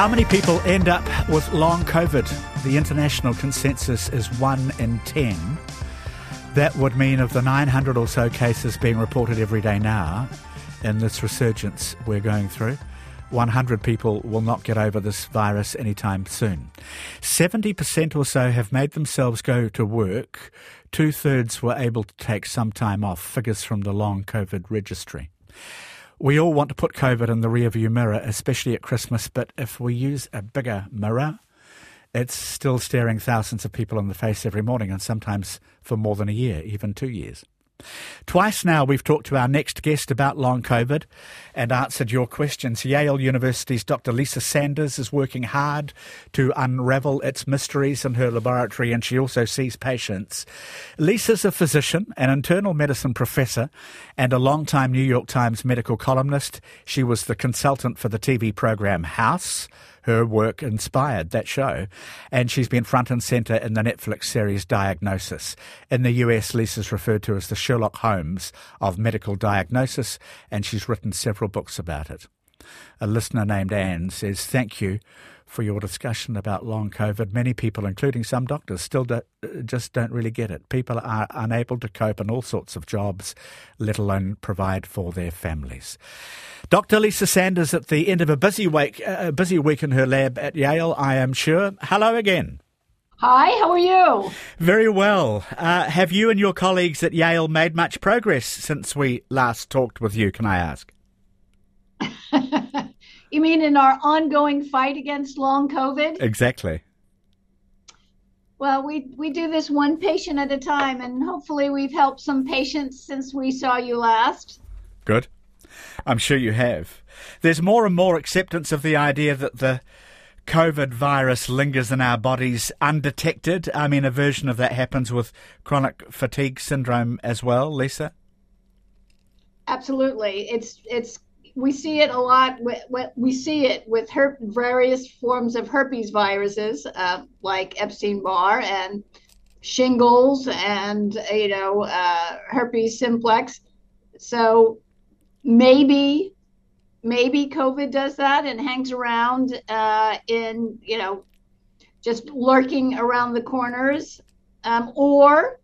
How many people end up with long COVID? The international consensus is 1 in 10. That would mean of the 900 or so cases being reported every day now in this resurgence we're going through, 100 people will not get over this virus anytime soon. 70% or so have made themselves go to work. Two thirds were able to take some time off, figures from the long COVID registry. We all want to put COVID in the rearview mirror, especially at Christmas, but if we use a bigger mirror, it's still staring thousands of people in the face every morning and sometimes for more than a year, even two years. Twice now we've talked to our next guest about long COVID and answered your questions. Yale University's Dr. Lisa Sanders is working hard to unravel its mysteries in her laboratory and she also sees patients. Lisa's a physician, an internal medicine professor, and a long-time New York Times medical columnist. She was the consultant for the TV program House her work inspired that show. And she's been front and centre in the Netflix series Diagnosis. In the US, Lisa's referred to as the Sherlock Holmes of medical diagnosis, and she's written several books about it. A listener named Anne says, Thank you for your discussion about long COVID. Many people, including some doctors, still do, just don't really get it. People are unable to cope in all sorts of jobs, let alone provide for their families. Dr. Lisa Sanders at the end of a busy week, a busy week in her lab at Yale, I am sure. Hello again. Hi, how are you? Very well. Uh, have you and your colleagues at Yale made much progress since we last talked with you, can I ask? You mean in our ongoing fight against long COVID? Exactly. Well, we, we do this one patient at a time, and hopefully we've helped some patients since we saw you last. Good. I'm sure you have. There's more and more acceptance of the idea that the COVID virus lingers in our bodies undetected. I mean, a version of that happens with chronic fatigue syndrome as well, Lisa. Absolutely. It's it's we see it a lot. We see it with her- various forms of herpes viruses, uh, like Epstein Barr and shingles, and you know uh, herpes simplex. So maybe maybe COVID does that and hangs around uh, in you know just lurking around the corners, um, or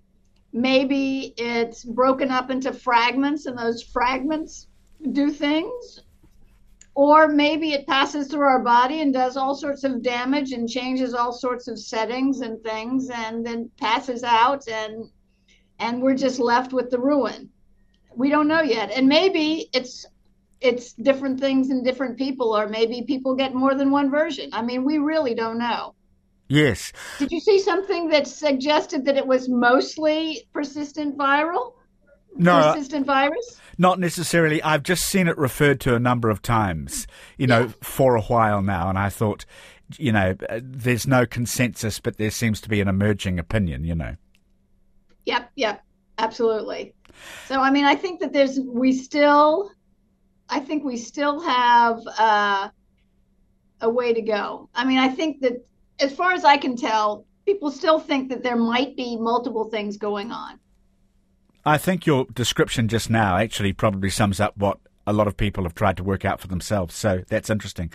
maybe it's broken up into fragments, and those fragments do things or maybe it passes through our body and does all sorts of damage and changes all sorts of settings and things and then passes out and and we're just left with the ruin. We don't know yet. And maybe it's it's different things in different people or maybe people get more than one version. I mean we really don't know. Yes. Did you see something that suggested that it was mostly persistent viral no, persistent virus? Not necessarily. I've just seen it referred to a number of times, you know, yeah. for a while now, and I thought, you know, there's no consensus, but there seems to be an emerging opinion, you know. Yep, yep, absolutely. So, I mean, I think that there's, we still, I think we still have uh, a way to go. I mean, I think that as far as I can tell, people still think that there might be multiple things going on. I think your description just now actually probably sums up what a lot of people have tried to work out for themselves. So that's interesting.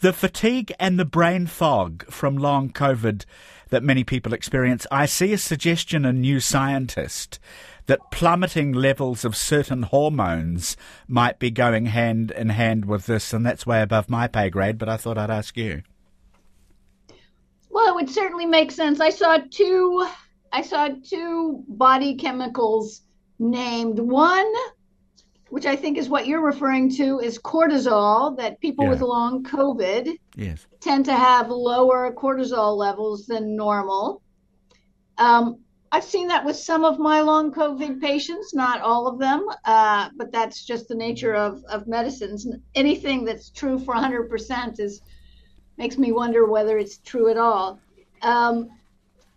The fatigue and the brain fog from long COVID that many people experience, I see a suggestion in New Scientist that plummeting levels of certain hormones might be going hand in hand with this, and that's way above my pay grade, but I thought I'd ask you. Well, it would certainly make sense. I saw two I saw two body chemicals named one which I think is what you're referring to, is cortisol, that people yeah. with long COVID yes. tend to have lower cortisol levels than normal. Um, I've seen that with some of my long COVID patients, not all of them, uh, but that's just the nature of, of medicines. Anything that's true for 100% is makes me wonder whether it's true at all. Um,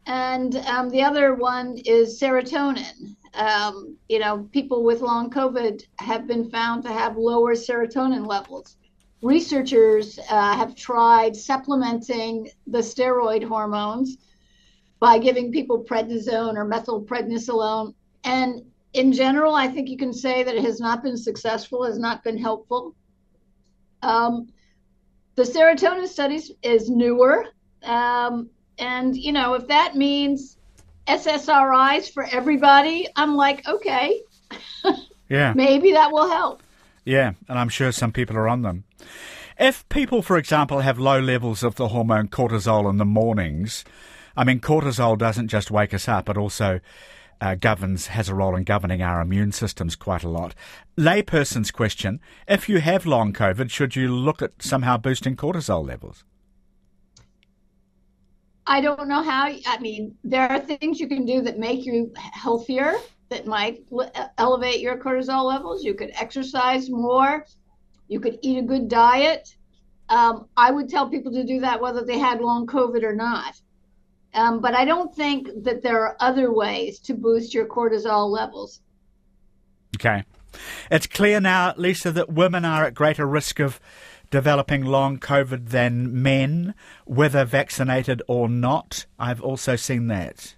and um, the other one is serotonin um, you know, people with long COVID have been found to have lower serotonin levels. Researchers uh, have tried supplementing the steroid hormones by giving people prednisone or methylprednisolone. And in general, I think you can say that it has not been successful, has not been helpful. Um, the serotonin studies is newer. Um, and, you know, if that means SSRIs for everybody, I'm like, okay. yeah. Maybe that will help. Yeah, and I'm sure some people are on them. If people, for example, have low levels of the hormone cortisol in the mornings, I mean, cortisol doesn't just wake us up, it also uh, governs, has a role in governing our immune systems quite a lot. Layperson's question if you have long COVID, should you look at somehow boosting cortisol levels? I don't know how. I mean, there are things you can do that make you healthier, that might elevate your cortisol levels. You could exercise more. You could eat a good diet. Um, I would tell people to do that whether they had long COVID or not. Um, but I don't think that there are other ways to boost your cortisol levels. Okay. It's clear now, Lisa, that women are at greater risk of developing long COVID than men, whether vaccinated or not. I've also seen that.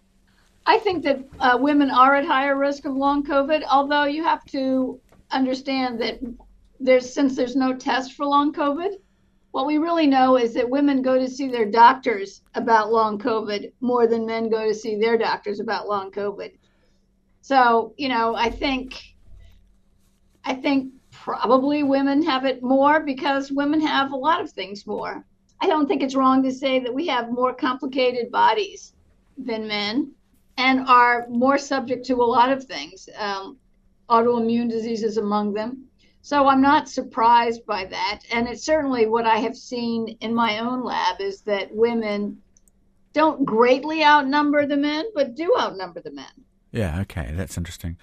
I think that uh, women are at higher risk of long COVID, although you have to understand that there's since there's no test for long COVID, what we really know is that women go to see their doctors about long COVID more than men go to see their doctors about long COVID. So, you know, I think I think probably women have it more because women have a lot of things more. I don't think it's wrong to say that we have more complicated bodies than men and are more subject to a lot of things, um, autoimmune diseases among them. So I'm not surprised by that. And it's certainly what I have seen in my own lab is that women don't greatly outnumber the men, but do outnumber the men. Yeah, okay, that's interesting.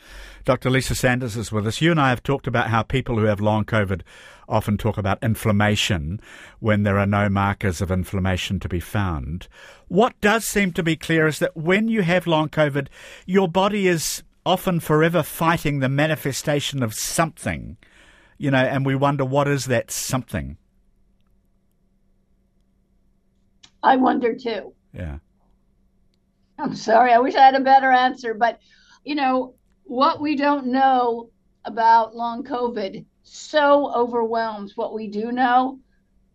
Dr. Lisa Sanders is with us. You and I have talked about how people who have long COVID often talk about inflammation when there are no markers of inflammation to be found. What does seem to be clear is that when you have long COVID, your body is often forever fighting the manifestation of something you know, and we wonder what is that something. I wonder too. Yeah. I'm sorry. I wish I had a better answer, but you know what we don't know about long COVID so overwhelms what we do know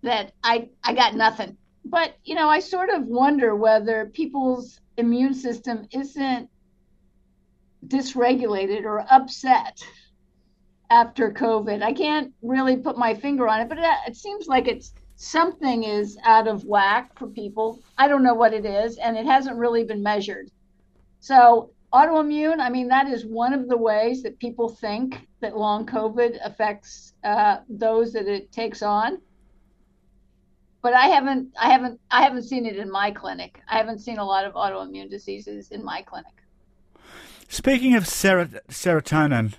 that I I got nothing. But you know, I sort of wonder whether people's immune system isn't dysregulated or upset after COVID. I can't really put my finger on it, but it, it seems like it's something is out of whack for people. I don't know what it is, and it hasn't really been measured. So, autoimmune, I mean, that is one of the ways that people think that long COVID affects uh, those that it takes on. But I haven't, I haven't, I haven't seen it in my clinic. I haven't seen a lot of autoimmune diseases in my clinic. Speaking of ser- serotonin,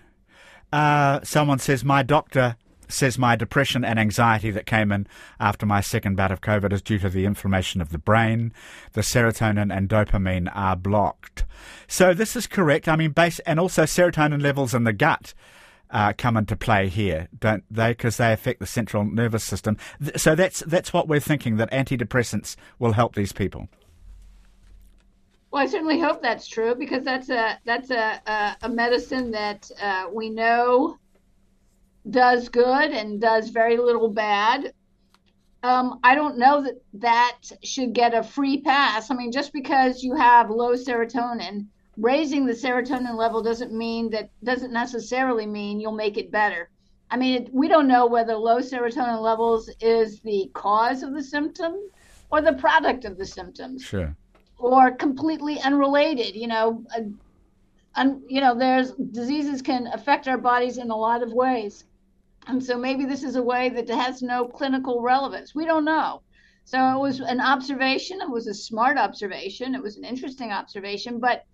uh, someone says, My doctor says my depression and anxiety that came in after my second bout of COVID is due to the inflammation of the brain. The serotonin and dopamine are blocked. So this is correct. I mean, base and also serotonin levels in the gut. Uh, come into play here, don't they? Because they affect the central nervous system. So that's that's what we're thinking that antidepressants will help these people. Well, I certainly hope that's true because that's a that's a a, a medicine that uh, we know does good and does very little bad. Um, I don't know that that should get a free pass. I mean, just because you have low serotonin, raising the serotonin level doesn't mean that doesn't necessarily mean you'll make it better. I mean, it, we don't know whether low serotonin levels is the cause of the symptom or the product of the symptoms. Sure or completely unrelated. You know, uh, un, you know, there's diseases can affect our bodies in a lot of ways, and so maybe this is a way that has no clinical relevance. We don't know. So it was an observation. It was a smart observation. It was an interesting observation, but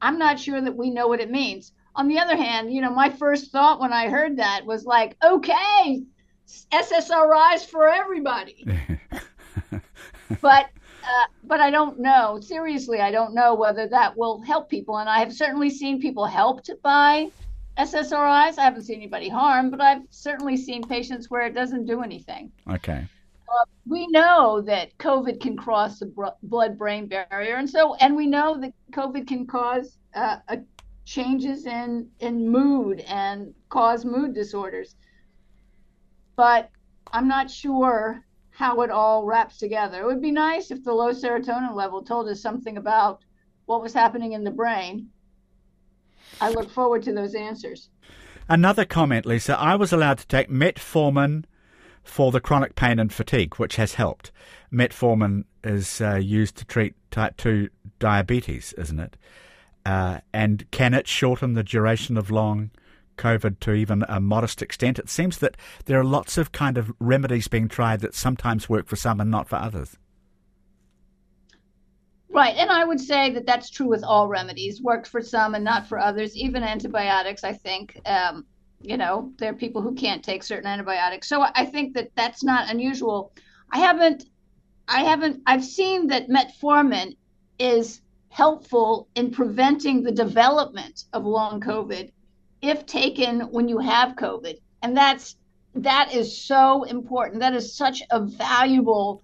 I'm not sure that we know what it means. On the other hand, you know, my first thought when I heard that was like, okay, SSRIs for everybody. but uh, but I don't know. Seriously, I don't know whether that will help people. And I have certainly seen people helped by SSRIs. I haven't seen anybody harmed, but I've certainly seen patients where it doesn't do anything. Okay. Uh, we know that COVID can cross the br- blood-brain barrier, and so and we know that COVID can cause uh, changes in in mood and cause mood disorders. But I'm not sure how it all wraps together. It would be nice if the low serotonin level told us something about what was happening in the brain. I look forward to those answers. Another comment, Lisa. I was allowed to take metformin for the chronic pain and fatigue, which has helped. Metformin is uh, used to treat type 2 diabetes, isn't it? Uh, and can it shorten the duration of long COVID to even a modest extent? It seems that there are lots of kind of remedies being tried that sometimes work for some and not for others. Right, and I would say that that's true with all remedies. Worked for some and not for others. Even antibiotics, I think. Um, you know, there are people who can't take certain antibiotics, so I think that that's not unusual. I haven't, I haven't, I've seen that metformin is helpful in preventing the development of long COVID if taken when you have COVID. And that's that is so important. That is such a valuable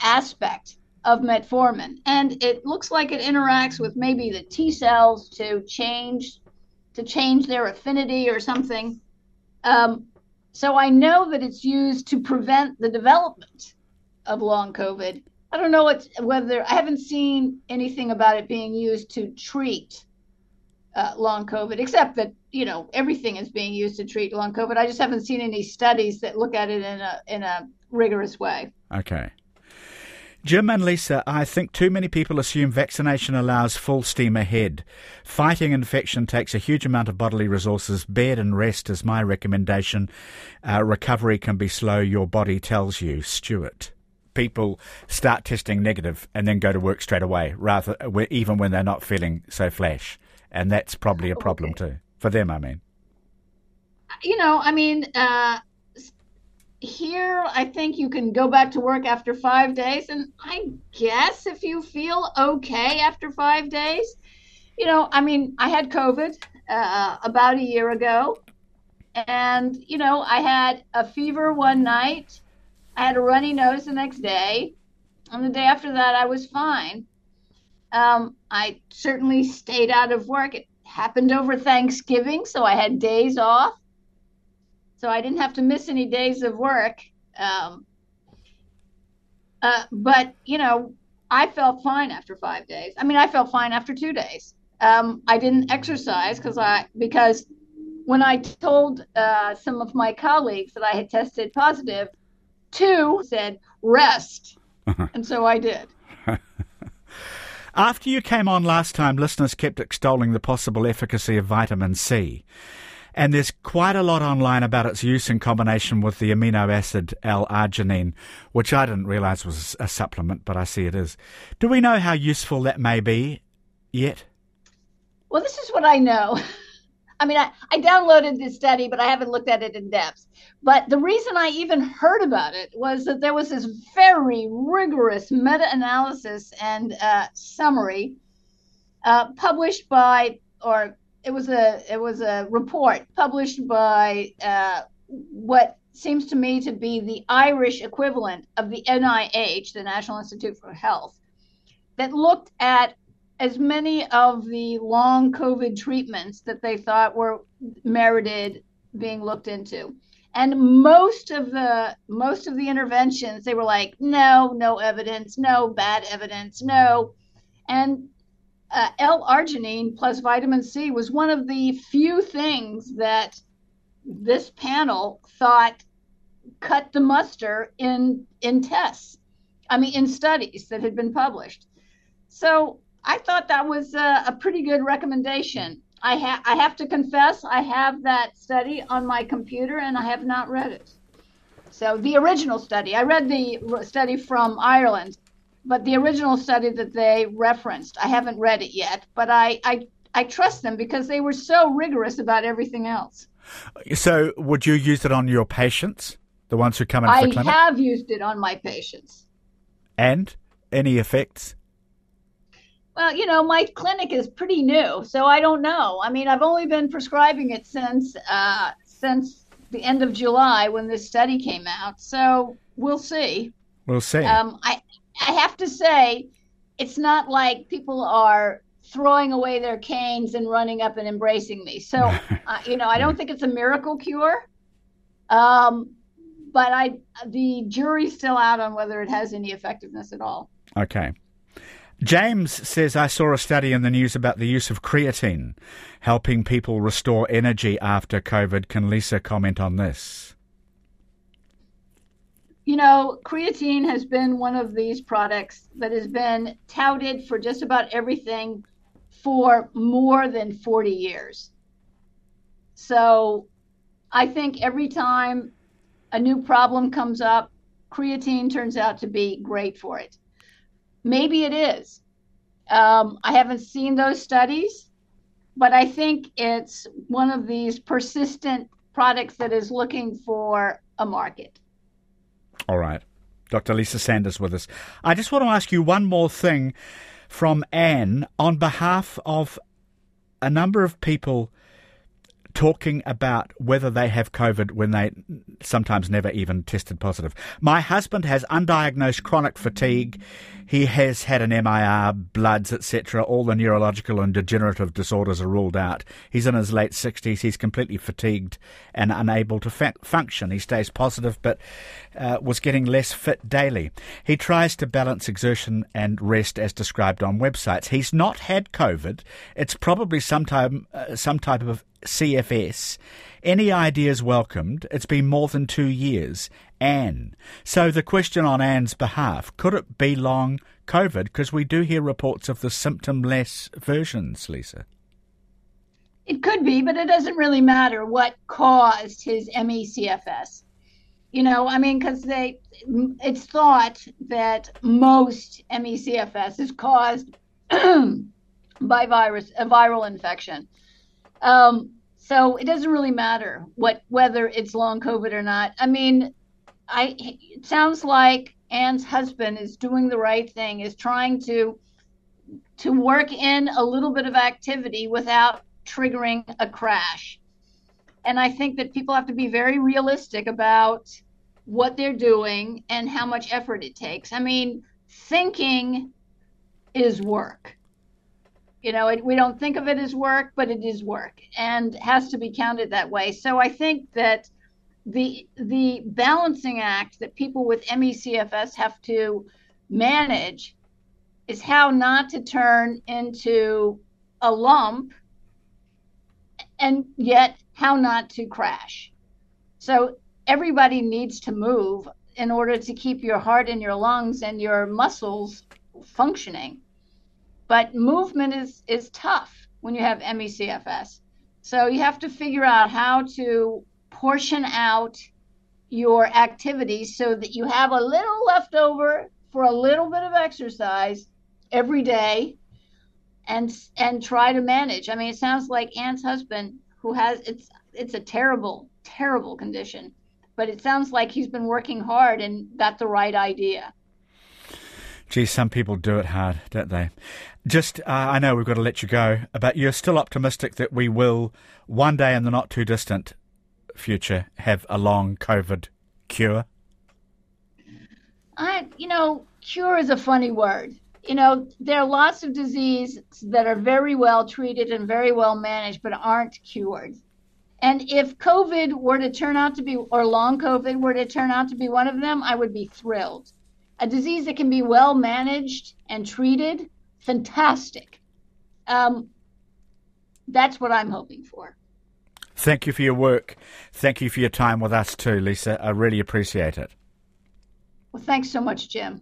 aspect of metformin. And it looks like it interacts with maybe the T cells to change to change their affinity or something. Um, so I know that it's used to prevent the development of long COVID. I don't know what, whether I haven't seen anything about it being used to treat uh, long COVID, except that you know everything is being used to treat long COVID. I just haven't seen any studies that look at it in a in a rigorous way. Okay. Jim and Lisa, I think too many people assume vaccination allows full steam ahead. Fighting infection takes a huge amount of bodily resources. Bed and rest is my recommendation. Uh, recovery can be slow, your body tells you. Stuart. People start testing negative and then go to work straight away, rather even when they're not feeling so flash, and that's probably a problem too for them. I mean, you know, I mean, uh, here I think you can go back to work after five days, and I guess if you feel okay after five days, you know, I mean, I had COVID uh, about a year ago, and you know, I had a fever one night I had a runny nose the next day. And the day after that, I was fine. Um, I certainly stayed out of work. It happened over Thanksgiving, so I had days off. So I didn't have to miss any days of work. Um, uh, but, you know, I felt fine after five days. I mean, I felt fine after two days. Um, I didn't exercise because I because when I told uh, some of my colleagues that I had tested positive, Two said, rest. and so I did. After you came on last time, listeners kept extolling the possible efficacy of vitamin C. And there's quite a lot online about its use in combination with the amino acid L-arginine, which I didn't realize was a supplement, but I see it is. Do we know how useful that may be yet? Well, this is what I know. I mean, I, I downloaded this study, but I haven't looked at it in depth. But the reason I even heard about it was that there was this very rigorous meta analysis and uh, summary uh, published by, or it was a it was a report published by uh, what seems to me to be the Irish equivalent of the NIH, the National Institute for Health, that looked at as many of the long COVID treatments that they thought were merited being looked into. And most of the most of the interventions, they were like, no, no evidence, no bad evidence, no. And uh, L-arginine plus vitamin C was one of the few things that this panel thought cut the muster in in tests. I mean, in studies that had been published. So I thought that was a, a pretty good recommendation. I, I have to confess, I have that study on my computer and I have not read it. So the original study, I read the study from Ireland, but the original study that they referenced, I haven't read it yet, but I, I, I trust them because they were so rigorous about everything else. So would you use it on your patients, the ones who come in I clinic? I have used it on my patients. And any effects? Well, you know, my clinic is pretty new, so I don't know. I mean, I've only been prescribing it since uh, since the end of July when this study came out. So we'll see. We'll see. Um, I I have to say, it's not like people are throwing away their canes and running up and embracing me. So, uh, you know, I don't think it's a miracle cure. Um, but I the jury's still out on whether it has any effectiveness at all. Okay. James says, I saw a study in the news about the use of creatine helping people restore energy after COVID. Can Lisa comment on this? You know, creatine has been one of these products that has been touted for just about everything for more than 40 years. So I think every time a new problem comes up, creatine turns out to be great for it. Maybe it is. Um, I haven't seen those studies, but I think it's one of these persistent products that is looking for a market. All right. Dr. Lisa Sanders with us. I just want to ask you one more thing from Anne on behalf of a number of people talking about whether they have COVID when they sometimes never even tested positive. My husband has undiagnosed chronic fatigue. He has had an MIR, bloods, etc. All the neurological and degenerative disorders are ruled out. He's in his late 60s. He's completely fatigued and unable to fa- function. He stays positive but uh, was getting less fit daily. He tries to balance exertion and rest as described on websites. He's not had COVID. It's probably some uh, some type of CFS. Any ideas welcomed? It's been more than two years. Anne. So the question on Anne's behalf, could it be long COVID? Because we do hear reports of the symptom-less versions, Lisa. It could be, but it doesn't really matter what caused his ME/CFS. You know, I mean, because they, it's thought that most ME/CFS is caused by virus, a viral infection. Um, so it doesn't really matter what whether it's long COVID or not. I mean, I it sounds like Anne's husband is doing the right thing, is trying to to work in a little bit of activity without triggering a crash. And I think that people have to be very realistic about what they're doing and how much effort it takes. I mean, thinking is work you know it, we don't think of it as work but it is work and has to be counted that way. So i think that the the balancing act that people with MECFS have to manage is how not to turn into a lump and yet how not to crash. So everybody needs to move in order to keep your heart and your lungs and your muscles functioning but movement is is tough when you have ME/CFS. So you have to figure out how to portion out your activities so that you have a little left over for a little bit of exercise every day and and try to manage. I mean, it sounds like Anne's husband who has it's it's a terrible terrible condition, but it sounds like he's been working hard and got the right idea. Gee, some people do it hard, don't they? Just, uh, I know we've got to let you go, but you're still optimistic that we will one day in the not too distant future have a long COVID cure? I, you know, cure is a funny word. You know, there are lots of diseases that are very well treated and very well managed, but aren't cured. And if COVID were to turn out to be, or long COVID were to turn out to be one of them, I would be thrilled a disease that can be well managed and treated, fantastic. Um, that's what I'm hoping for. Thank you for your work. Thank you for your time with us too, Lisa. I really appreciate it. Well, thanks so much, Jim.